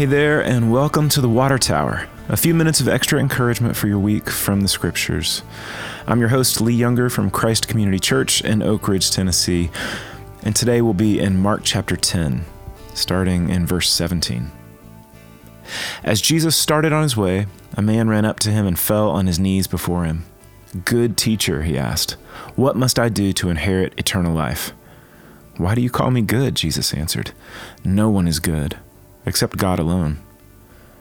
Hey there, and welcome to the Water Tower. A few minutes of extra encouragement for your week from the scriptures. I'm your host, Lee Younger from Christ Community Church in Oak Ridge, Tennessee, and today we'll be in Mark chapter 10, starting in verse 17. As Jesus started on his way, a man ran up to him and fell on his knees before him. Good teacher, he asked, what must I do to inherit eternal life? Why do you call me good? Jesus answered. No one is good except God alone.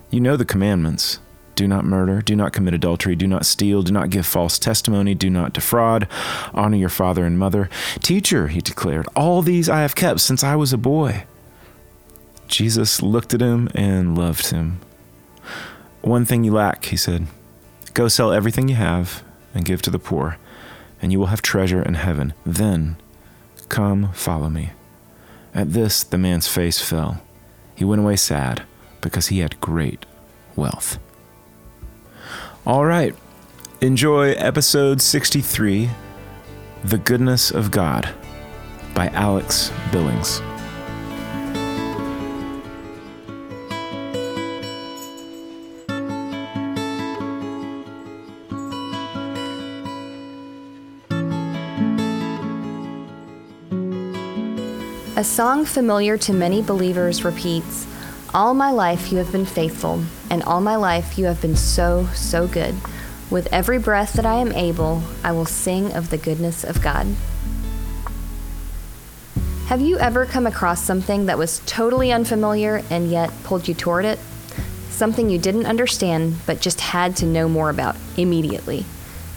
You know the commandments do not murder, do not commit adultery, do not steal, do not give false testimony, do not defraud, honor your father and mother. Teacher, he declared, all these I have kept since I was a boy. Jesus looked at him and loved him. One thing you lack, he said. Go sell everything you have and give to the poor, and you will have treasure in heaven. Then come follow me. At this, the man's face fell. He went away sad because he had great wealth. All right, enjoy episode 63 The Goodness of God by Alex Billings. A song familiar to many believers repeats All my life you have been faithful, and all my life you have been so, so good. With every breath that I am able, I will sing of the goodness of God. Have you ever come across something that was totally unfamiliar and yet pulled you toward it? Something you didn't understand but just had to know more about immediately.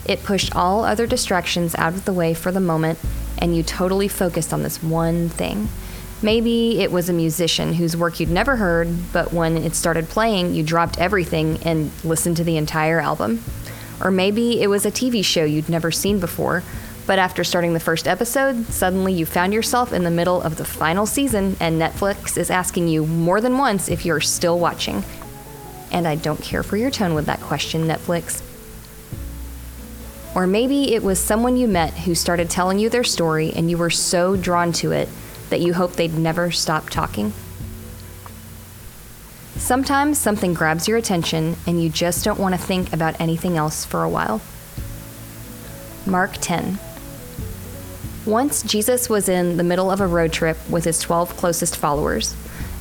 It pushed all other distractions out of the way for the moment and you totally focused on this one thing. Maybe it was a musician whose work you'd never heard, but when it started playing, you dropped everything and listened to the entire album. Or maybe it was a TV show you'd never seen before, but after starting the first episode, suddenly you found yourself in the middle of the final season and Netflix is asking you more than once if you're still watching. And I don't care for your tone with that question, Netflix. Or maybe it was someone you met who started telling you their story and you were so drawn to it that you hoped they'd never stop talking. Sometimes something grabs your attention and you just don't want to think about anything else for a while. Mark 10. Once Jesus was in the middle of a road trip with his 12 closest followers.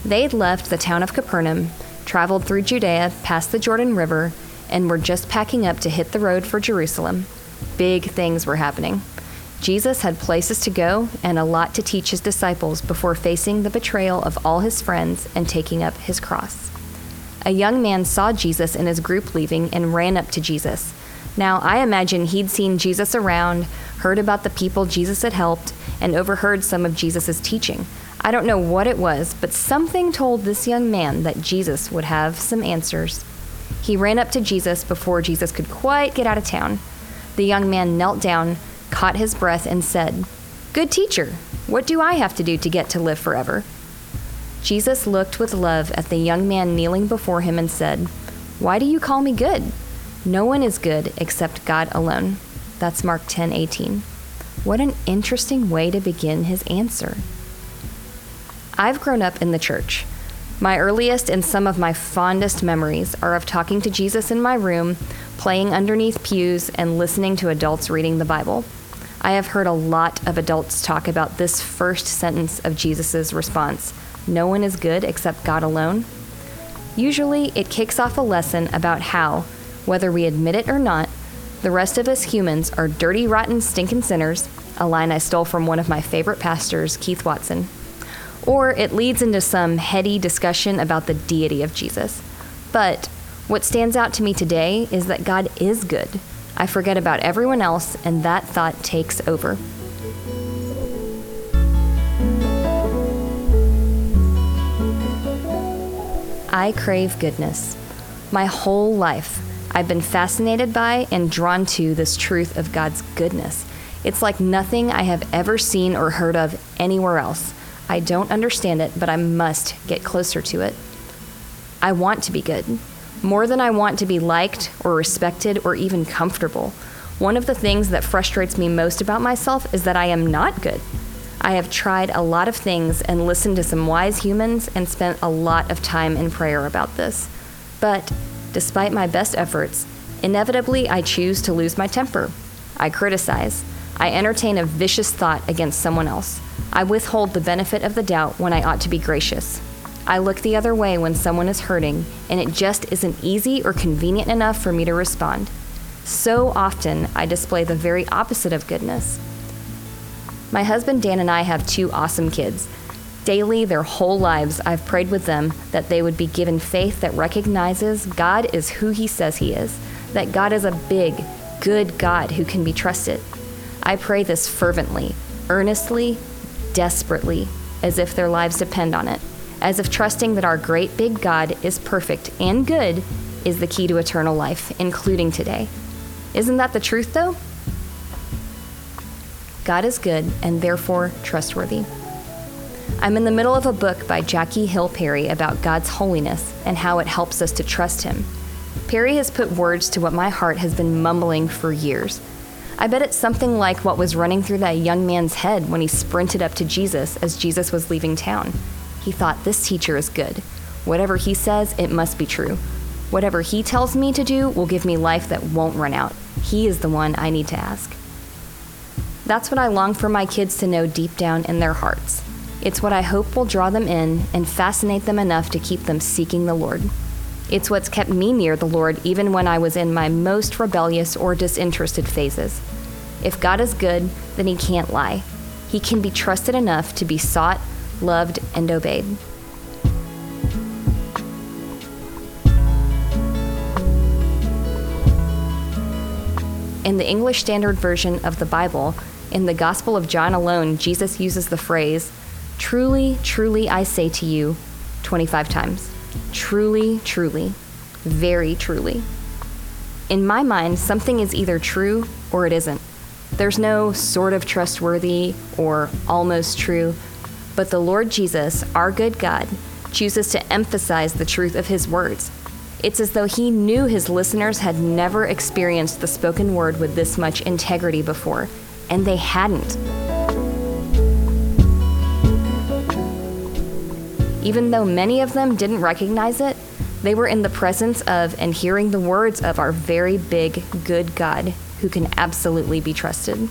They'd left the town of Capernaum, traveled through Judea past the Jordan River, and were just packing up to hit the road for Jerusalem. Big things were happening. Jesus had places to go and a lot to teach his disciples before facing the betrayal of all his friends and taking up his cross. A young man saw Jesus and his group leaving and ran up to Jesus. Now, I imagine he'd seen Jesus around, heard about the people Jesus had helped, and overheard some of Jesus' teaching. I don't know what it was, but something told this young man that Jesus would have some answers. He ran up to Jesus before Jesus could quite get out of town. The young man knelt down, caught his breath, and said, Good teacher, what do I have to do to get to live forever? Jesus looked with love at the young man kneeling before him and said, Why do you call me good? No one is good except God alone. That's Mark 10:18. What an interesting way to begin his answer. I've grown up in the church. My earliest and some of my fondest memories are of talking to Jesus in my room, playing underneath pews, and listening to adults reading the Bible. I have heard a lot of adults talk about this first sentence of Jesus' response No one is good except God alone. Usually, it kicks off a lesson about how, whether we admit it or not, the rest of us humans are dirty, rotten, stinking sinners, a line I stole from one of my favorite pastors, Keith Watson. Or it leads into some heady discussion about the deity of Jesus. But what stands out to me today is that God is good. I forget about everyone else, and that thought takes over. I crave goodness. My whole life, I've been fascinated by and drawn to this truth of God's goodness. It's like nothing I have ever seen or heard of anywhere else. I don't understand it, but I must get closer to it. I want to be good, more than I want to be liked or respected or even comfortable. One of the things that frustrates me most about myself is that I am not good. I have tried a lot of things and listened to some wise humans and spent a lot of time in prayer about this. But despite my best efforts, inevitably I choose to lose my temper. I criticize. I entertain a vicious thought against someone else. I withhold the benefit of the doubt when I ought to be gracious. I look the other way when someone is hurting, and it just isn't easy or convenient enough for me to respond. So often, I display the very opposite of goodness. My husband Dan and I have two awesome kids. Daily, their whole lives, I've prayed with them that they would be given faith that recognizes God is who He says He is, that God is a big, good God who can be trusted. I pray this fervently, earnestly, desperately, as if their lives depend on it, as if trusting that our great big God is perfect and good is the key to eternal life, including today. Isn't that the truth, though? God is good and therefore trustworthy. I'm in the middle of a book by Jackie Hill Perry about God's holiness and how it helps us to trust Him. Perry has put words to what my heart has been mumbling for years. I bet it's something like what was running through that young man's head when he sprinted up to Jesus as Jesus was leaving town. He thought, This teacher is good. Whatever he says, it must be true. Whatever he tells me to do will give me life that won't run out. He is the one I need to ask. That's what I long for my kids to know deep down in their hearts. It's what I hope will draw them in and fascinate them enough to keep them seeking the Lord. It's what's kept me near the Lord even when I was in my most rebellious or disinterested phases. If God is good, then He can't lie. He can be trusted enough to be sought, loved, and obeyed. In the English Standard Version of the Bible, in the Gospel of John alone, Jesus uses the phrase, Truly, truly, I say to you, 25 times. Truly, truly, very truly. In my mind, something is either true or it isn't. There's no sort of trustworthy or almost true, but the Lord Jesus, our good God, chooses to emphasize the truth of his words it's as though he knew his listeners had never experienced the spoken word with this much integrity before, and they hadn't. Even though many of them didn't recognize it, they were in the presence of and hearing the words of our very big, good God who can absolutely be trusted.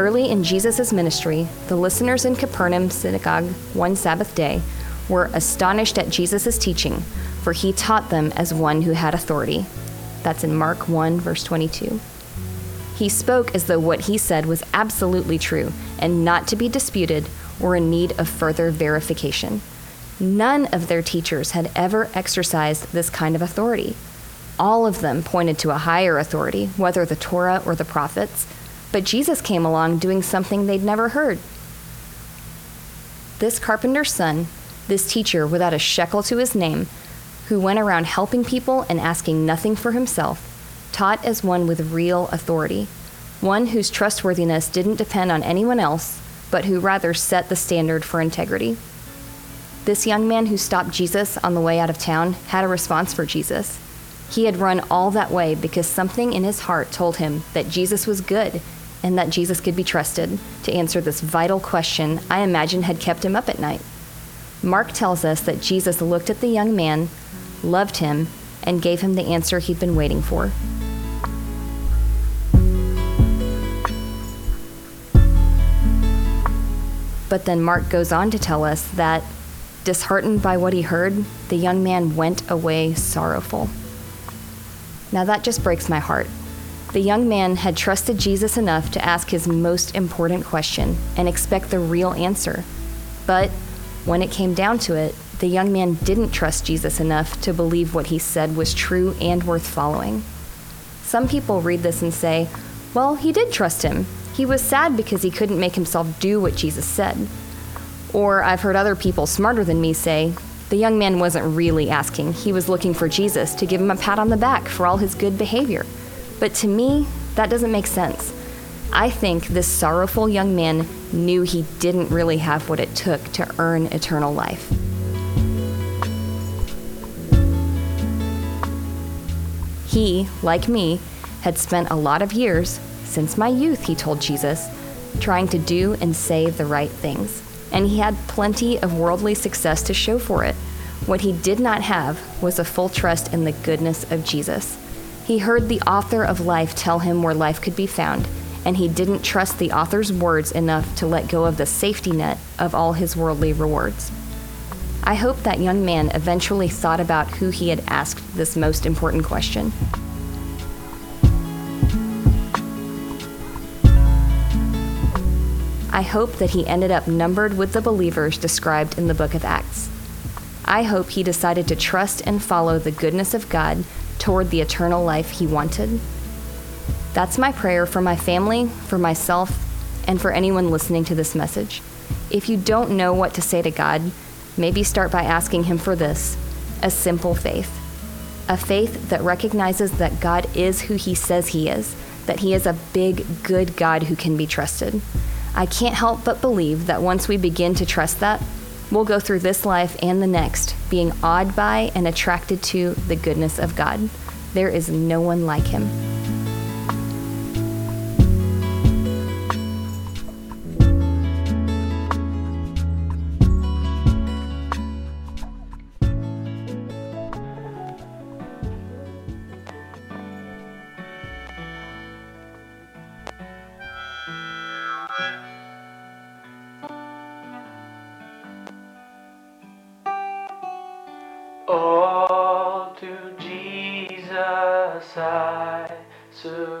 Early in Jesus' ministry, the listeners in Capernaum synagogue one Sabbath day were astonished at Jesus' teaching, for he taught them as one who had authority. That's in Mark 1, verse 22. He spoke as though what he said was absolutely true and not to be disputed or in need of further verification. None of their teachers had ever exercised this kind of authority. All of them pointed to a higher authority, whether the Torah or the prophets, but Jesus came along doing something they'd never heard. This carpenter's son, this teacher without a shekel to his name, who went around helping people and asking nothing for himself, taught as one with real authority, one whose trustworthiness didn't depend on anyone else, but who rather set the standard for integrity. This young man who stopped Jesus on the way out of town had a response for Jesus. He had run all that way because something in his heart told him that Jesus was good and that Jesus could be trusted to answer this vital question I imagine had kept him up at night. Mark tells us that Jesus looked at the young man, loved him, and gave him the answer he'd been waiting for. But then Mark goes on to tell us that, disheartened by what he heard, the young man went away sorrowful. Now that just breaks my heart. The young man had trusted Jesus enough to ask his most important question and expect the real answer. But when it came down to it, the young man didn't trust Jesus enough to believe what he said was true and worth following. Some people read this and say, well, he did trust him. He was sad because he couldn't make himself do what Jesus said. Or I've heard other people smarter than me say, the young man wasn't really asking, he was looking for Jesus to give him a pat on the back for all his good behavior. But to me, that doesn't make sense. I think this sorrowful young man knew he didn't really have what it took to earn eternal life. He, like me, had spent a lot of years, since my youth, he told Jesus, trying to do and say the right things. And he had plenty of worldly success to show for it. What he did not have was a full trust in the goodness of Jesus. He heard the author of life tell him where life could be found, and he didn't trust the author's words enough to let go of the safety net of all his worldly rewards. I hope that young man eventually thought about who he had asked this most important question. I hope that he ended up numbered with the believers described in the book of Acts. I hope he decided to trust and follow the goodness of God toward the eternal life he wanted. That's my prayer for my family, for myself, and for anyone listening to this message. If you don't know what to say to God, maybe start by asking Him for this a simple faith. A faith that recognizes that God is who He says He is, that He is a big, good God who can be trusted. I can't help but believe that once we begin to trust that, we'll go through this life and the next being awed by and attracted to the goodness of God. There is no one like Him. All to Jesus I surrender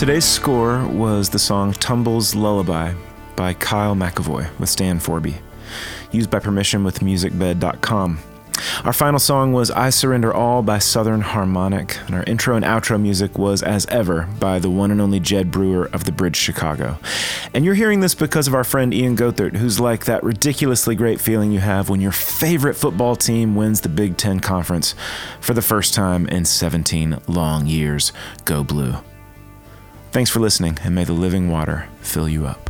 Today's score was the song Tumble's Lullaby by Kyle McAvoy with Stan Forby, used by permission with musicbed.com. Our final song was I Surrender All by Southern Harmonic, and our intro and outro music was, as ever, by the one and only Jed Brewer of the Bridge Chicago. And you're hearing this because of our friend Ian Gothert, who's like that ridiculously great feeling you have when your favorite football team wins the Big Ten Conference for the first time in 17 long years. Go Blue. Thanks for listening, and may the living water fill you up.